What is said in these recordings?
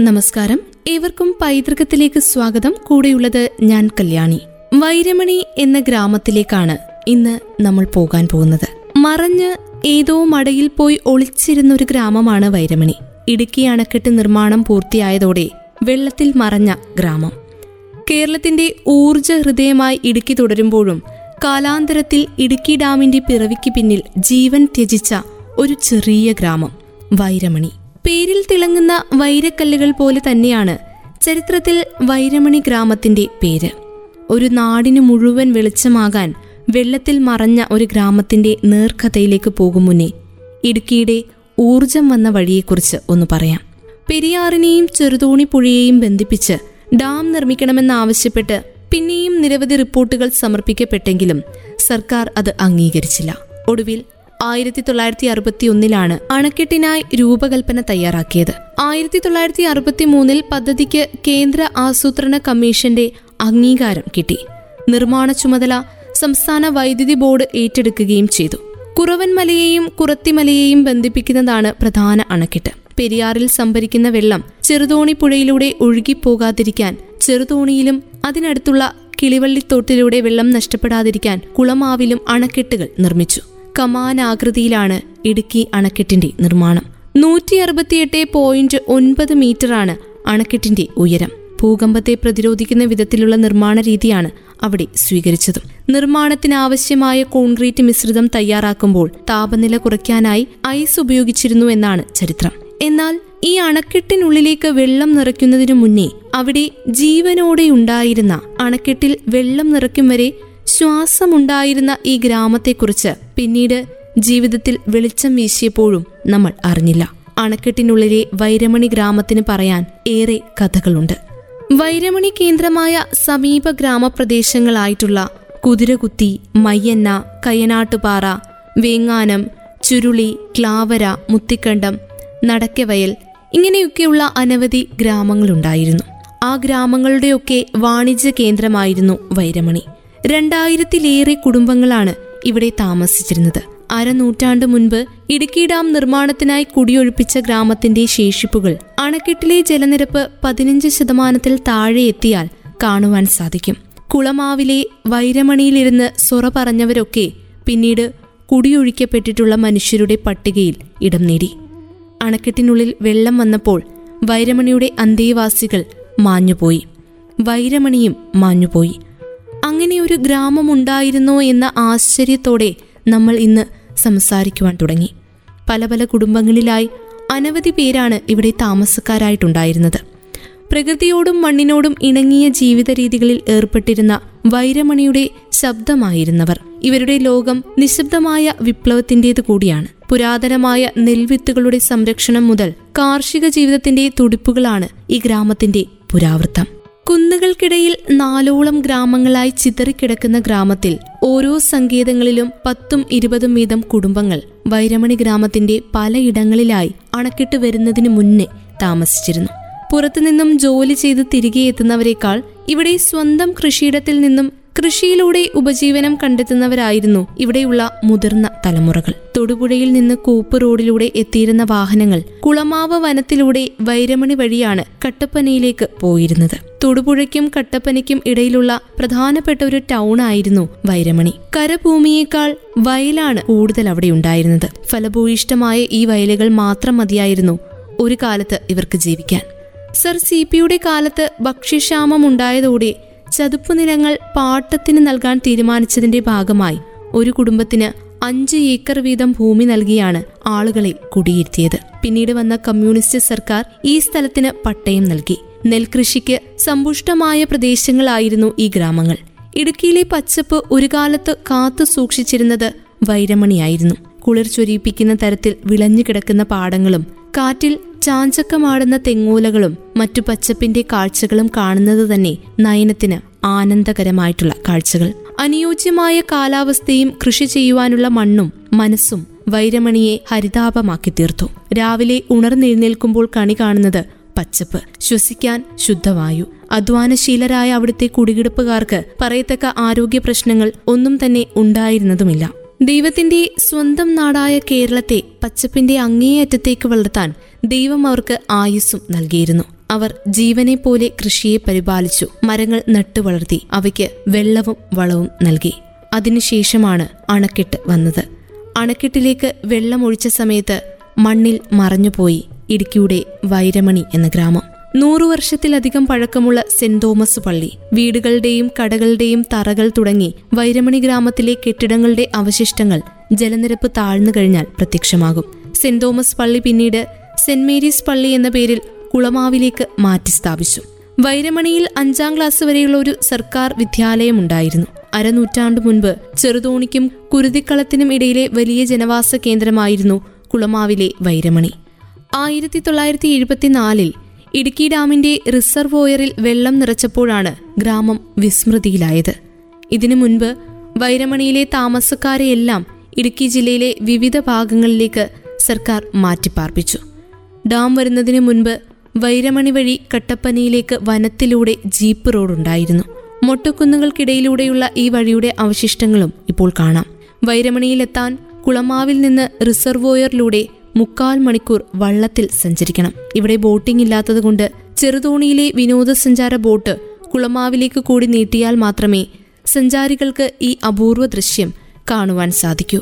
നമസ്കാരം. ഏവർക്കും പൈതൃകത്തിലേക്ക് സ്വാഗതം. കൂടെയുള്ളത് ഞാൻ കല്യാണി. വൈരമണി എന്ന ഗ്രാമത്തിലേക്കാണ് ഇന്ന് നമ്മൾ പോകാൻ പോകുന്നത്. മറഞ്ഞ് ഏതോ മടയിൽ പോയി ഒളിച്ചിരുന്ന ഒരു ഗ്രാമമാണ് വൈരമണി. ഇടുക്കി അണക്കെട്ട് നിർമ്മാണം പൂർത്തിയായതോടെ വെള്ളത്തിൽ മറഞ്ഞ ഗ്രാമം. കേരളത്തിന്റെ ഊർജ ഹൃദയമായി ഇടുക്കി തുടരുമ്പോഴും കാലാന്തരത്തിൽ ഇടുക്കി ഡാമിന്റെ പിറവിക്ക് പിന്നിൽ ജീവൻ ത്യജിച്ച ഒരു ചെറിയ ഗ്രാമം വൈരമണി. പേരിൽ തിളങ്ങുന്ന വൈരക്കല്ലുകൾ പോലെ തന്നെയാണ് ചരിത്രത്തിൽ വൈരമണി ഗ്രാമത്തിന്റെ പേര്. ഒരു നാടിന് മുഴുവൻ വെളിച്ചമാകാൻ വെള്ളത്തിൽ മറഞ്ഞ ഒരു ഗ്രാമത്തിന്റെ നേർക്കഥയിലേക്ക് പോകും മുന്നേ ഇടുക്കിയുടെ ഊർജം വന്ന വഴിയെക്കുറിച്ച് ഒന്ന് പറയാം. പെരിയാറിനെയും ചെറുതോണി പുഴയെയും ബന്ധിപ്പിച്ച് ഡാം നിർമ്മിക്കണമെന്നാവശ്യപ്പെട്ട് പിന്നെയും നിരവധി റിപ്പോർട്ടുകൾ സമർപ്പിക്കപ്പെട്ടെങ്കിലും സർക്കാർ അത് അംഗീകരിച്ചില്ല. ഒടുവിൽ ആയിരത്തി തൊള്ളായിരത്തി അറുപത്തി ഒന്നിലാണ് അണക്കെട്ടിനായി രൂപകൽപ്പന തയ്യാറാക്കിയത്. ആയിരത്തി തൊള്ളായിരത്തി അറുപത്തി മൂന്നിൽ പദ്ധതിക്ക് കേന്ദ്ര ആസൂത്രണ കമ്മീഷന്റെ അംഗീകാരം കിട്ടി. നിർമ്മാണ ചുമതല സംസ്ഥാന വൈദ്യുതി ബോർഡ് ഏറ്റെടുക്കുകയും ചെയ്തു. കുറവൻമലയെയും കുറത്തിമലയെയും ബന്ധിപ്പിക്കുന്നതാണ് പ്രധാന അണക്കെട്ട്. പെരിയാറിൽ സംഭരിക്കുന്ന വെള്ളം ചെറുതോണി പുഴയിലൂടെ ഒഴുകിപ്പോകാതിരിക്കാൻ ചെറുതോണിയിലും അതിനടുത്തുള്ള കിളിവള്ളിത്തോട്ടിലൂടെ വെള്ളം നഷ്ടപ്പെടാതിരിക്കാൻ കുളമാവിലും അണക്കെട്ടുകൾ നിർമ്മിച്ചു. കമാനാകൃതിയിലാണ് ഇടുക്കി അണക്കെട്ടിന്റെ നിർമ്മാണം. നൂറ്റി അറുപത്തിയെട്ട് പോയിന്റ് ഒൻപത് മീറ്ററാണ് അണക്കെട്ടിന്റെ ഉയരം. ഭൂകമ്പത്തെ പ്രതിരോധിക്കുന്ന വിധത്തിലുള്ള നിർമ്മാണ രീതിയാണ് അവിടെ സ്വീകരിച്ചതും. നിർമ്മാണത്തിനാവശ്യമായ കോൺക്രീറ്റ് മിശ്രിതം തയ്യാറാക്കുമ്പോൾ താപനില കുറയ്ക്കാനായി ഐസ് ഉപയോഗിച്ചിരുന്നു എന്നാണ് ചരിത്രം. എന്നാൽ ഈ അണക്കെട്ടിനുള്ളിലേക്ക് വെള്ളം നിറയ്ക്കുന്നതിനു മുന്നേ അവിടെ ജീവനോടെ ഉണ്ടായിരുന്ന അണക്കെട്ടിൽ വെള്ളം നിറയ്ക്കും വരെ ശ്വാസമുണ്ടായിരുന്ന ഈ ഗ്രാമത്തെക്കുറിച്ച് പിന്നീട് ജീവിതത്തിൽ വെളിച്ചം വീശിയപ്പോഴും നമ്മൾ അറിഞ്ഞില്ല. അണക്കെട്ടിനുള്ളിലെ വൈരമണി ഗ്രാമത്തിന് പറയാൻ ഏറെ കഥകളുണ്ട്. വൈരമണി കേന്ദ്രമായ സമീപ ഗ്രാമപ്രദേശങ്ങളായിട്ടുള്ള കുതിരകുത്തി മയ്യന്ന കയ്യനാട്ടുപാറ വേങ്ങാനം ചുരുളി ക്ലാവര മുത്തിക്കണ്ടം നടക്കവയൽ ഇങ്ങനെയൊക്കെയുള്ള അനവധി ഗ്രാമങ്ങളുണ്ടായിരുന്നു. ആ ഗ്രാമങ്ങളുടെയൊക്കെ വാണിജ്യ കേന്ദ്രമായിരുന്നു വൈരമണി. രണ്ടായിരത്തിലേറെ കുടുംബങ്ങളാണ് ഇവിടെ താമസിച്ചിരുന്നത്. അരനൂറ്റാണ്ട് മുൻപ് ഇടുക്കി ഡാം നിർമ്മാണത്തിനായി കുടിയൊഴിപ്പിച്ച ഗ്രാമത്തിന്റെ ശേഷിപ്പുകൾ അണക്കെട്ടിലെ ജലനിരപ്പ് പതിനഞ്ച് ശതമാനത്തിൽ താഴെ എത്തിയാൽ കാണുവാൻ സാധിക്കും. കുളമാവിലെ വൈരമണിയിലിരുന്ന് സൊറ പറഞ്ഞവരൊക്കെ പിന്നീട് കുടിയൊഴിക്കപ്പെട്ടിട്ടുള്ള മനുഷ്യരുടെ പട്ടികയിൽ ഇടം നേടി. അണക്കെട്ടിനുള്ളിൽ വെള്ളം വന്നപ്പോൾ വൈരമണിയുടെ അന്തേവാസികൾ മാഞ്ഞുപോയി. വൈരമണിയും മാഞ്ഞുപോയി. അങ്ങനെ ഒരു ഗ്രാമമുണ്ടായിരുന്നോ എന്ന ആശ്ചര്യത്തോടെ നമ്മൾ ഇന്ന് സംസാരിക്കുവാൻ തുടങ്ങി. പല പല കുടുംബങ്ങളിലായി അനവധി പേരാണ് ഇവിടെ താമസക്കാരായിട്ടുണ്ടായിരുന്നത്. പ്രകൃതിയോടും മണ്ണിനോടും ഇണങ്ങിയ ജീവിത രീതികളിൽ ഏർപ്പെട്ടിരുന്ന വൈരമണിയുടെ ശബ്ദമായിരുന്നവർ. ഇവരുടെ ലോകം നിശബ്ദമായ വിപ്ലവത്തിന്റേത് കൂടിയാണ്. പുരാതനമായ നെൽവിത്തുകളുടെ സംരക്ഷണം മുതൽ കാർഷിക ജീവിതത്തിന്റെ തുടിപ്പുകളാണ് ഈ ഗ്രാമത്തിന്റെ പുരാവൃത്തം. കുന്നുകൾക്കിടയിൽ നാലോളം ഗ്രാമങ്ങളായി ചിതറിക്കിടക്കുന്ന ഗ്രാമത്തിൽ ഓരോ സങ്കേതങ്ങളിലും പത്തും ഇരുപതും വീതം കുടുംബങ്ങൾ വൈരമണി ഗ്രാമത്തിന്റെ പലയിടങ്ങളിലായി അണക്കിട്ട് വരുന്നതിന് മുന്നേ താമസിച്ചിരുന്നു. പുറത്തുനിന്നും ജോലി ചെയ്ത് തിരികെ എത്തുന്നവരെക്കാൾ ഇവിടെ സ്വന്തം കൃഷിയിടത്തിൽ നിന്നും കൃഷിയിലൂടെ ഉപജീവനം കണ്ടെത്തുന്നവരായിരുന്നു ഇവിടെയുള്ള മുതിർന്ന തലമുറകൾ. തൊടുപുഴയിൽ നിന്ന് കൂപ്പ് റോഡിലൂടെ എത്തിയിരുന്ന വാഹനങ്ങൾ കുളമാവ് വനത്തിലൂടെ വൈരമണി വഴിയാണ് കട്ടപ്പനയിലേക്ക് പോയിരുന്നത്. തൊടുപുഴയ്ക്കും കട്ടപ്പനയ്ക്കും ഇടയിലുള്ള പ്രധാനപ്പെട്ട ഒരു ടൗൺ ആയിരുന്നു വൈരമണി. കരഭൂമിയേക്കാൾ വയലാണ് കൂടുതൽ അവിടെ ഉണ്ടായിരുന്നത്. ഫലഭൂയിഷ്ടമായ ഈ വയലുകൾ മാത്രം മതിയായിരുന്നു ഒരു കാലത്ത് ഇവർക്ക് ജീവിക്കാൻ. സർ സി പിയുടെ കാലത്ത് ഭക്ഷ്യക്ഷാമം ഉണ്ടായതോടെ ചതുപ്പ് നിലങ്ങൾ പാട്ടത്തിന് നൽകാൻ തീരുമാനിച്ചതിന്റെ ഭാഗമായി ഒരു കുടുംബത്തിന് അഞ്ച് ഏക്കർ വീതം ഭൂമി നൽകിയാണ് ആളുകളെ കുടിയിരുത്തിയത്. പിന്നീട് വന്ന കമ്മ്യൂണിസ്റ്റ് സർക്കാർ ഈ സ്ഥലത്തിന് പട്ടയം നൽകി. നെൽകൃഷിക്ക് സമ്പുഷ്ടമായ പ്രദേശങ്ങളായിരുന്നു ഈ ഗ്രാമങ്ങൾ. ഇടുക്കിയിലെ പച്ചപ്പ് ഒരു കാലത്ത് കാത്തു സൂക്ഷിച്ചിരുന്നത് വൈരമണിയായിരുന്നു. കുളിർ ചൊരിയിപ്പിക്കുന്ന തരത്തിൽ വിളഞ്ഞു കിടക്കുന്ന പാടങ്ങളും കാറ്റിൽ ചാഞ്ചക്കമാടുന്ന തെങ്ങോലകളും മറ്റു പച്ചപ്പിന്റെ കാഴ്ചകളും കാണുന്നത് തന്നെ നയനത്തിന് ആനന്ദകരമായിട്ടുള്ള കാഴ്ചകൾ. അനുയോജ്യമായ കാലാവസ്ഥയും കൃഷി ചെയ്യുവാനുള്ള മണ്ണും മനസ്സും വൈരമണിയെ ഹരിതാപമാക്കി തീർത്തു രാവിലെ ഉണർന്നെഴുന്നേൽക്കുമ്പോൾ കണി കാണുന്നത് പച്ചപ്പ് ശ്വസിക്കാൻ ശുദ്ധവായു. അധ്വാനശീലരായ അവിടുത്തെ കുടികിടപ്പുകാർക്ക് പറയത്തക്ക ആരോഗ്യ പ്രശ്നങ്ങൾ ഒന്നും തന്നെ ഉണ്ടായിരുന്നതുമില്ല. ദൈവത്തിന്റെ സ്വന്തം നാടായ കേരളത്തെ പച്ചപ്പിന്റെ അങ്ങേയറ്റത്തേക്ക് വളർത്താൻ ദൈവം അവർക്ക് ആയുസ്സും നൽകിയിരുന്നു. അവർ ജീവനെ പോലെ കൃഷിയെ പരിപാലിച്ചു. മരങ്ങൾ നട്ടു വളർത്തി. അവയ്ക്ക് വെള്ളവും വളവും നൽകി. അതിനുശേഷമാണ് അണക്കെട്ട് വന്നത്. അണക്കെട്ടിലേക്ക് വെള്ളമൊഴിച്ച സമയത്ത് മണ്ണിൽ മറഞ്ഞുപോയി ഇടുക്കിയുടെ വൈരമണി എന്ന ഗ്രാമം. നൂറു വർഷത്തിലധികം പഴക്കമുള്ള സെന്റ് തോമസ് പള്ളി. വീടുകളുടെയും കടകളുടെയും തറകൾ തുടങ്ങി വൈരമണി ഗ്രാമത്തിലെ കെട്ടിടങ്ങളുടെ അവശിഷ്ടങ്ങൾ ജലനിരപ്പ് താഴ്ന്നു കഴിഞ്ഞാൽ പ്രത്യക്ഷമാകും. സെന്റ് തോമസ് പള്ളി പിന്നീട് സെന്റ് മേരീസ് പള്ളി എന്ന പേരിൽ കുളമാവിലേക്ക് മാറ്റി സ്ഥാപിച്ചു. വൈരമണിയിൽ അഞ്ചാം ക്ലാസ് വരെയുള്ള ഒരു സർക്കാർ വിദ്യാലയമുണ്ടായിരുന്നു. അരനൂറ്റാണ്ടു മുൻപ് ചെറുതോണിക്കും കുരുതിക്കളത്തിനും ഇടയിലെ വലിയ ജനവാസ കേന്ദ്രമായിരുന്നു കുളമാവിലെ വൈരമണി. ആയിരത്തി തൊള്ളായിരത്തി എഴുപത്തിനാലിൽ ഇടുക്കി ഡാമിന്റെ റിസർവോയറിൽ വെള്ളം നിറച്ചപ്പോഴാണ് ഗ്രാമം വിസ്മൃതിയിലായത്. ഇതിനു മുൻപ് വൈരമണിയിലെ താമസക്കാരെയെല്ലാം ഇടുക്കി ജില്ലയിലെ വിവിധ ഭാഗങ്ങളിലേക്ക് സർക്കാർ മാറ്റിപ്പാർപ്പിച്ചു. ഡാം വരുന്നതിന് മുൻപ് വൈരമണി വഴി കട്ടപ്പനയിലേക്ക് വനത്തിലൂടെ ജീപ്പ് റോഡുണ്ടായിരുന്നു. മൊട്ടക്കുന്നുകൾക്കിടയിലൂടെയുള്ള ഈ വഴിയുടെ അവശിഷ്ടങ്ങളും ഇപ്പോൾ കാണാം. വൈരമണിയിലെത്താൻ കുളമാവിൽ നിന്ന് റിസർവോയറിലൂടെ മുക്കാൽ മണിക്കൂർ വള്ളത്തിൽ സഞ്ചരിക്കണം. ഇവിടെ ബോട്ടിംഗ് ഇല്ലാത്തതുകൊണ്ട് ചെറുതോണിയിലെ വിനോദസഞ്ചാര ബോട്ട് കുളമാവിലേക്ക് കൂടി നീട്ടിയാൽ മാത്രമേ സഞ്ചാരികൾക്ക് ഈ അപൂർവ ദൃശ്യം കാണുവാൻ സാധിക്കൂ.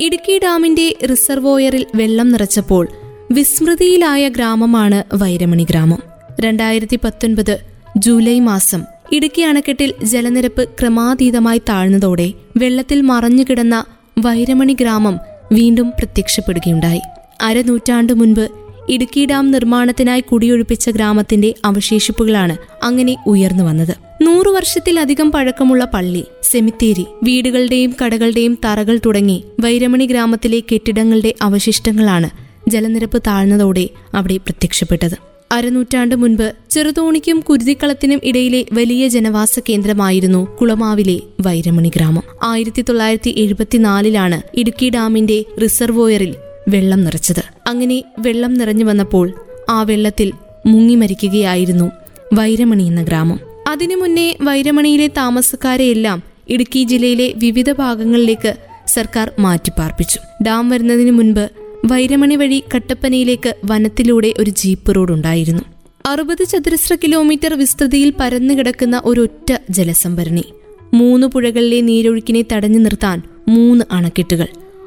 ഇടുക്കി ഡാമിന്റെ റിസർവോയറിൽ വെള്ളം നിറച്ചപ്പോൾ വിസ്മൃതിയിലായ ഗ്രാമമാണ് വൈരമണി ഗ്രാമം. രണ്ടായിരത്തി പത്തൊൻപത് ജൂലൈ മാസം ഇടുക്കി അണക്കെട്ടിൽ ജലനിരപ്പ് ക്രമാതീതമായി താഴ്ന്നതോടെ വെള്ളത്തിൽ മറഞ്ഞുകിടന്ന വൈരമണി ഗ്രാമം വീണ്ടും പ്രത്യക്ഷപ്പെടുകയുണ്ടായി. അരനൂറ്റാണ്ടു മുൻപ് ഇടുക്കി ഡാം നിർമ്മാണത്തിനായി കുടിയൊഴിപ്പിച്ച ഗ്രാമത്തിന്റെ അവശേഷിപ്പുകളാണ് അങ്ങനെ ഉയർന്നു വന്നത്. നൂറു വർഷത്തിലധികം പഴക്കമുള്ള പള്ളി സെമിത്തേരി വീടുകളുടെയും കടകളുടെയും തറകൾ തുടങ്ങി വൈരമണി ഗ്രാമത്തിലെ കെട്ടിടങ്ങളുടെ അവശിഷ്ടങ്ങളാണ് ജലനിരപ്പ് താഴ്ന്നതോടെ അവിടെ പ്രത്യക്ഷപ്പെട്ടത്. അരനൂറ്റാണ്ട് മുൻപ് ചെറുതോണിക്കും കുരുതിക്കളത്തിനും ഇടയിലെ വലിയ ജനവാസ കേന്ദ്രമായിരുന്നു കുളമാവിലെ വൈരമണി ഗ്രാമം. ആയിരത്തി തൊള്ളായിരത്തി എഴുപത്തിനാലിലാണ് ഇടുക്കി ഡാമിന്റെ റിസർവോയറിൽ വെള്ളം നിറച്ചത്. അങ്ങനെ വെള്ളം നിറഞ്ഞു വന്നപ്പോൾ ആ വെള്ളത്തിൽ മുങ്ങിമരിക്കുകയായിരുന്നു വൈരമണി എന്ന ഗ്രാമം. അതിനു മുന്നേ വൈരമണിയിലെ താമസക്കാരെയെല്ലാം ഇടുക്കി ജില്ലയിലെ വിവിധ ഭാഗങ്ങളിലേക്ക് സർക്കാർ മാറ്റിപ്പാർപ്പിച്ചു. ഡാം വരുന്നതിന് മുൻപ് വൈരമണി വഴി കട്ടപ്പനയിലേക്ക് വനത്തിലൂടെ ഒരു ജീപ്പ് റോഡ് ഉണ്ടായിരുന്നു അറുപത് ചതുരശ്ര കിലോമീറ്റർ വിസ്തൃതിയിൽ പരന്നു കിടക്കുന്ന ഒരൊറ്റ ജലസംഭരണി. മൂന്ന് പുഴകളിലെ നീരൊഴുക്കിനെ തടഞ്ഞു നിർത്താൻ മൂന്ന് അണക്കെട്ടുകൾ.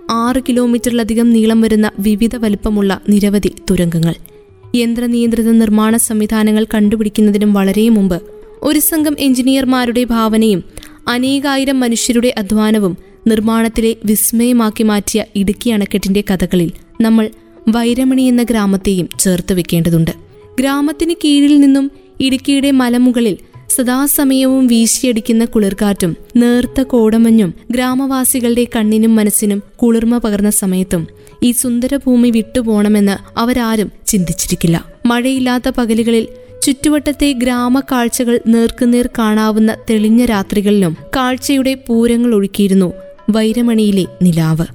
ആറ് കിലോമീറ്ററിലധികം നീളം വരുന്ന വിവിധ വലുപ്പമുള്ള നിരവധി തുരങ്കങ്ങൾ. യന്ത്രനിയന്ത്രിത നിർമ്മാണ സംവിധാനങ്ങൾ കണ്ടുപിടിക്കുന്നതിനും വളരെ മുമ്പ് ഒരു സംഘം എഞ്ചിനീയർമാരുടെ ഭാവനയും അനേകായിരം മനുഷ്യരുടെ അധ്വാനവും നിർമ്മാണത്തിലെ വിസ്മയമാക്കി മാറ്റിയ ഇടുക്കി അണക്കെട്ടിന്റെ കഥകളിൽ നമ്മൾ വൈരമണി എന്ന ഗ്രാമത്തെയും ചേർത്ത് വെക്കേണ്ടതുണ്ട്. ഗ്രാമത്തിന് കീഴിൽ നിന്നും ഇടുക്കിയുടെ മലമുകളിൽ സദാസമയവും വീശിയടിക്കുന്ന കുളിർക്കാറ്റും നേർത്ത കോടമഞ്ഞും ഗ്രാമവാസികളുടെ കണ്ണിനും മനസ്സിനും കുളിർമ പകർന്ന സമയത്തും ഈ സുന്ദരഭൂമി വിട്ടുപോണമെന്ന് അവരാരും ചിന്തിച്ചിരിക്കില്ല. മഴയില്ലാത്ത പകലുകളിൽ ചുറ്റുവട്ടത്തെ ഗ്രാമ കാഴ്ചകൾ നേർക്കുനേർ കാണാവുന്ന തെളിഞ്ഞ രാത്രികളിലും കാഴ്ചയുടെ പൂരങ്ങൾ ഒഴുക്കിയിരുന്നു വൈരമണിയിലെ നിലാവ്.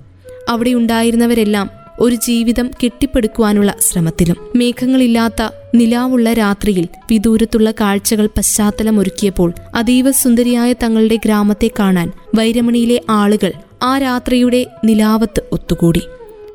അവിടെ ഉണ്ടായിരുന്നവരെല്ലാം ഒരു ജീവിതം കെട്ടിപ്പടുക്കുവാനുള്ള ശ്രമത്തിലും. മേഘങ്ങളില്ലാത്ത നിലാവുള്ള രാത്രിയിൽ വിദൂരത്തുള്ള കാഴ്ചകൾ പശ്ചാത്തലമൊരുക്കിയപ്പോൾ അതീവ സുന്ദരിയായ തങ്ങളുടെ ഗ്രാമത്തെ കാണാൻ വൈരമണിയിലെ ആളുകൾ ആ രാത്രിയുടെ നിലാവത്ത് ഒത്തുകൂടി.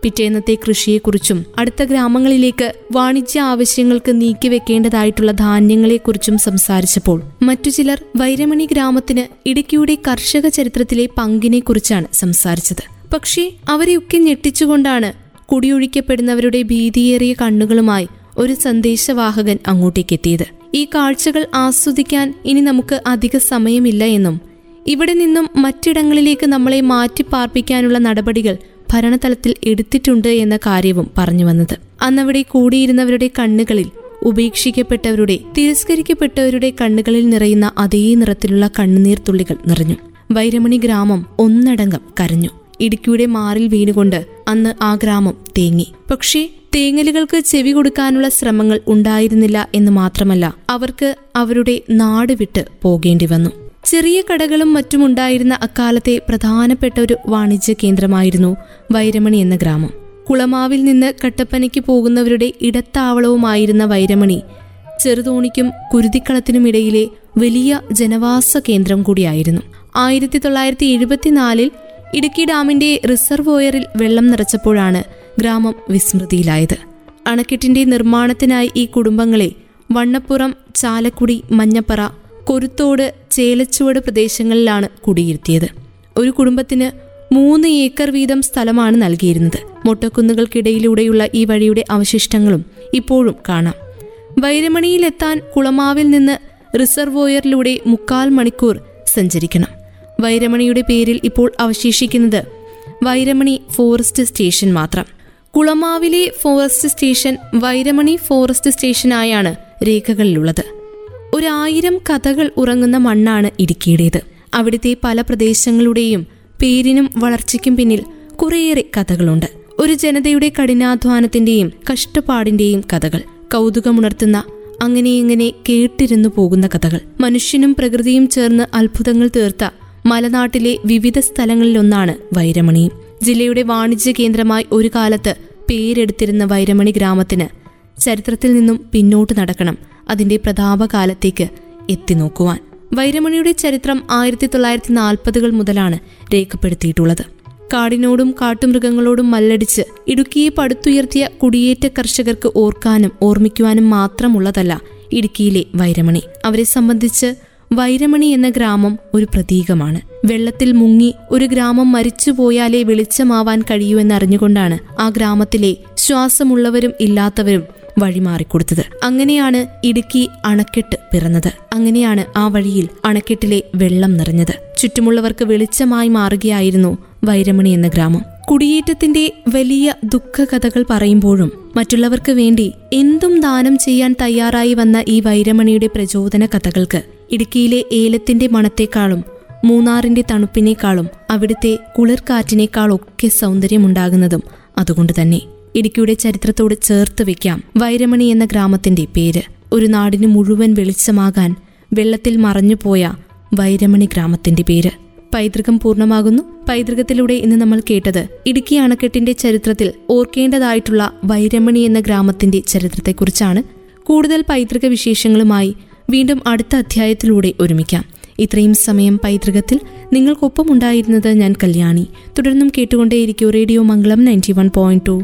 പിറ്റേന്നത്തെ കൃഷിയെക്കുറിച്ചും അടുത്ത ഗ്രാമങ്ങളിലേക്ക് വാണിജ്യ ആവശ്യങ്ങൾക്ക് നീക്കിവെക്കേണ്ടതായിട്ടുള്ള ധാന്യങ്ങളെക്കുറിച്ചും സംസാരിച്ചപ്പോൾ മറ്റു ചിലർ വൈരമണി ഗ്രാമത്തിന് ഇടുക്കിയുടെ കർഷക ചരിത്രത്തിലെ പങ്കിനെക്കുറിച്ചാണ് സംസാരിച്ചത്. പക്ഷേ അവരെയൊക്കെ ഞെട്ടിച്ചുകൊണ്ടാണ് കുടിയൊഴിക്കപ്പെടുന്നവരുടെ ഭീതിയേറിയ കണ്ണുകളുമായി ഒരു സന്ദേശവാഹകൻ അങ്ങോട്ടേക്കെത്തിയത്. ഈ കാഴ്ചകൾ ആസ്വദിക്കാൻ ഇനി നമുക്ക് അധിക സമയമില്ല എന്നും ഇവിടെ നിന്നും മറ്റിടങ്ങളിലേക്ക് നമ്മളെ മാറ്റിപ്പാർപ്പിക്കാനുള്ള നടപടികൾ ഭരണതലത്തിൽ എടുത്തിട്ടുണ്ട് എന്ന കാര്യവും പറഞ്ഞു വന്നത്. അന്നവിടെ കൂടിയിരുന്നവരുടെ കണ്ണുകളിൽ ഉപേക്ഷിക്കപ്പെട്ടവരുടെ തിരസ്കരിക്കപ്പെട്ടവരുടെ കണ്ണുകളിൽ നിറയുന്ന അതേ നിറത്തിലുള്ള കണ്ണുനീർ തുള്ളികൾ നിറഞ്ഞു. വൈരമണി ഗ്രാമം ഒന്നടങ്കം കരഞ്ഞു. ഇടുക്കിയുടെ മാറിൽ വീണുകൊണ്ട് അന്ന് ആ ഗ്രാമം തേങ്ങി. പക്ഷേ തേങ്ങലുകൾക്ക് ചെവി കൊടുക്കാനുള്ള ശ്രമങ്ങൾ ഉണ്ടായിരുന്നില്ല എന്ന് മാത്രമല്ല അവർക്ക് അവരുടെ നാട് വിട്ട് പോകേണ്ടി വന്നു. ചെറിയ കടകളും മറ്റുമുണ്ടായിരുന്ന അക്കാലത്തെ പ്രധാനപ്പെട്ട ഒരു വാണിജ്യ കേന്ദ്രമായിരുന്നു വൈരമണി എന്ന ഗ്രാമം. കുളമാവിൽ നിന്ന് കട്ടപ്പനയ്ക്ക് പോകുന്നവരുടെ ഇടത്താവളവുമായിരുന്ന വൈരമണി ചെറുതോണിക്കും കുരുതിക്കളത്തിനുമിടയിലെ വലിയ ജനവാസ കേന്ദ്രം കൂടിയായിരുന്നു. ആയിരത്തി തൊള്ളായിരത്തി എഴുപത്തിനാലിൽ ഇടുക്കി ഡാമിന്റെ റിസർവോയറിൽ വെള്ളം നിറച്ചപ്പോഴാണ് ഗ്രാമം വിസ്മൃതിയിലായത്. അണക്കെട്ടിന്റെ നിർമ്മാണത്തിനായി ഈ കുടുംബങ്ങളെ വണ്ണപ്പുറം ചാലക്കുടി മഞ്ഞപ്പറ കൊരുത്തോട് ചേലച്ചുവട് പ്രദേശങ്ങളിലാണ് കുടിയിരുത്തിയത്. ഒരു കുടുംബത്തിന് മൂന്ന് ഏക്കർ വീതം സ്ഥലമാണ് നൽകിയിരുന്നത്. മൊട്ടക്കുന്നുകൾക്കിടയിലൂടെയുള്ള ഈ വഴിയുടെ അവശിഷ്ടങ്ങളും ഇപ്പോഴും കാണാം. വൈരമണിയിലെത്താൻ കുളമാവിൽ നിന്ന് റിസർവോയറിലൂടെ മുക്കാൽ മണിക്കൂർ സഞ്ചരിക്കണം. വൈരമണിയുടെ പേരിൽ ഇപ്പോൾ അവശേഷിക്കുന്നത് വൈരമണി ഫോറസ്റ്റ് സ്റ്റേഷൻ മാത്രം. കുളമാവിലെ ഫോറസ്റ്റ് സ്റ്റേഷൻ വൈരമണി ഫോറസ്റ്റ് സ്റ്റേഷനായാണ് രേഖകളിലുള്ളത്. ഒരായിരം കഥകൾ ഉറങ്ങുന്ന മണ്ണാണ് ഇടുക്കിയുടേത്. അവിടുത്തെ പല പ്രദേശങ്ങളുടെയും പേരിനും വളർച്ചയ്ക്കും പിന്നിൽ കുറേയേറെ കഥകളുണ്ട്. ഒരു ജനതയുടെ കഠിനാധ്വാനത്തിന്റെയും കഷ്ടപ്പാടിന്റെയും കഥകൾ. കൗതുകമുണർത്തുന്ന അങ്ങനെ ഇങ്ങനെ കേട്ടിരുന്നു പോകുന്ന കഥകൾ. മനുഷ്യനും പ്രകൃതിയും ചേർന്ന് അത്ഭുതങ്ങൾ തീർത്ത മലനാട്ടിലെ വിവിധ സ്ഥലങ്ങളിലൊന്നാണ് വൈരമണിയും ജില്ലയുടെ വാണിജ്യ കേന്ദ്രമായി ഒരു കാലത്ത് പേരെടുത്തിരുന്ന വൈരമണി ഗ്രാമത്തിന് ചരിത്രത്തിൽ നിന്നും പിന്നോട്ട് നടക്കണം. അതിന്റെ പ്രതാപകാലത്തേക്ക് എത്തിനോക്കുവാൻ. വൈരമണിയുടെ ചരിത്രം ആയിരത്തി തൊള്ളായിരത്തി നാൽപ്പതുകൾ മുതലാണ് രേഖപ്പെടുത്തിയിട്ടുള്ളത്. കാടിനോടും കാട്ടുമൃഗങ്ങളോടും മല്ലടിച്ച് ഇടുക്കിയെ പടുത്തുയർത്തിയ കുടിയേറ്റ കർഷകർക്ക് ഓർക്കാനും ഓർമ്മിക്കുവാനും മാത്രമുള്ളതല്ല ഇടുക്കിയിലെ വൈരമണി. അവരെ സംബന്ധിച്ച് വൈരമണി എന്ന ഗ്രാമം ഒരു പ്രതീകമാണ്. വെള്ളത്തിൽ മുങ്ങി ഒരു ഗ്രാമം മരിച്ചുപോയാലേ വെളിച്ചമാവാൻ കഴിയൂ എന്നറിഞ്ഞുകൊണ്ടാണ് ആ ഗ്രാമത്തിലെ ശ്വാസമുള്ളവരും ഇല്ലാത്തവരും വഴിമാറിക്കൊടുത്തത്. അങ്ങനെയാണ് ഇടുക്കി അണക്കെട്ട് പിറന്നത്. അങ്ങനെയാണ് ആ വഴിയിൽ അണക്കെട്ടിലെ വെള്ളം നിറഞ്ഞത്. ചുറ്റുമുള്ളവർക്ക് വെളിച്ചമായി മാറുകയായിരുന്നു വൈരമണി എന്ന ഗ്രാമം. കുടിയേറ്റത്തിന്റെ വലിയ ദുഃഖകഥകൾ പറയുമ്പോഴും മറ്റുള്ളവർക്ക് വേണ്ടി എന്തും ദാനം ചെയ്യാൻ തയ്യാറായി വന്ന ഈ വൈരമണിയുടെ പ്രചോദന കഥകൾക്ക് ഇടുക്കിയിലെ ഏലത്തിന്റെ മണത്തെക്കാളും മൂന്നാറിന്റെ തണുപ്പിനേക്കാളും അവിടുത്തെ കുളിർക്കാറ്റിനേക്കാളൊക്കെ സൗന്ദര്യമുണ്ടാകുന്നതും അതുകൊണ്ട് തന്നെ. ഇടുക്കിയുടെ ചരിത്രത്തോട് ചേർത്ത് വെക്കാം വൈരമണി എന്ന ഗ്രാമത്തിന്റെ പേര്. ഒരു നാടിന് മുഴുവൻ വെളിച്ചമാകാൻ വെള്ളത്തിൽ മറഞ്ഞുപോയ വൈരമണി ഗ്രാമത്തിന്റെ പേര്. പൈതൃകം പൂർണമാകുന്നു. പൈതൃകത്തിലൂടെ ഇന്ന് നമ്മൾ കേട്ടത് ഇടുക്കി അണക്കെട്ടിന്റെ ചരിത്രത്തിൽ ഓർക്കേണ്ടതായിട്ടുള്ള വൈരമണി എന്ന ഗ്രാമത്തിന്റെ ചരിത്രത്തെക്കുറിച്ചാണ്. കൂടുതൽ പൈതൃക വിശേഷങ്ങളുമായി വീണ്ടും അടുത്ത അധ്യായത്തിലൂടെ ഒരുമിക്കാം. ഇത്രയും സമയം പൈതൃകത്തിൽ നിങ്ങൾക്കൊപ്പം ഉണ്ടായിരുന്നത് ഞാൻ കല്യാണി. തുടർന്നും കേട്ടുകൊണ്ടേയിരിക്കും radio Mangalam ninety one point two.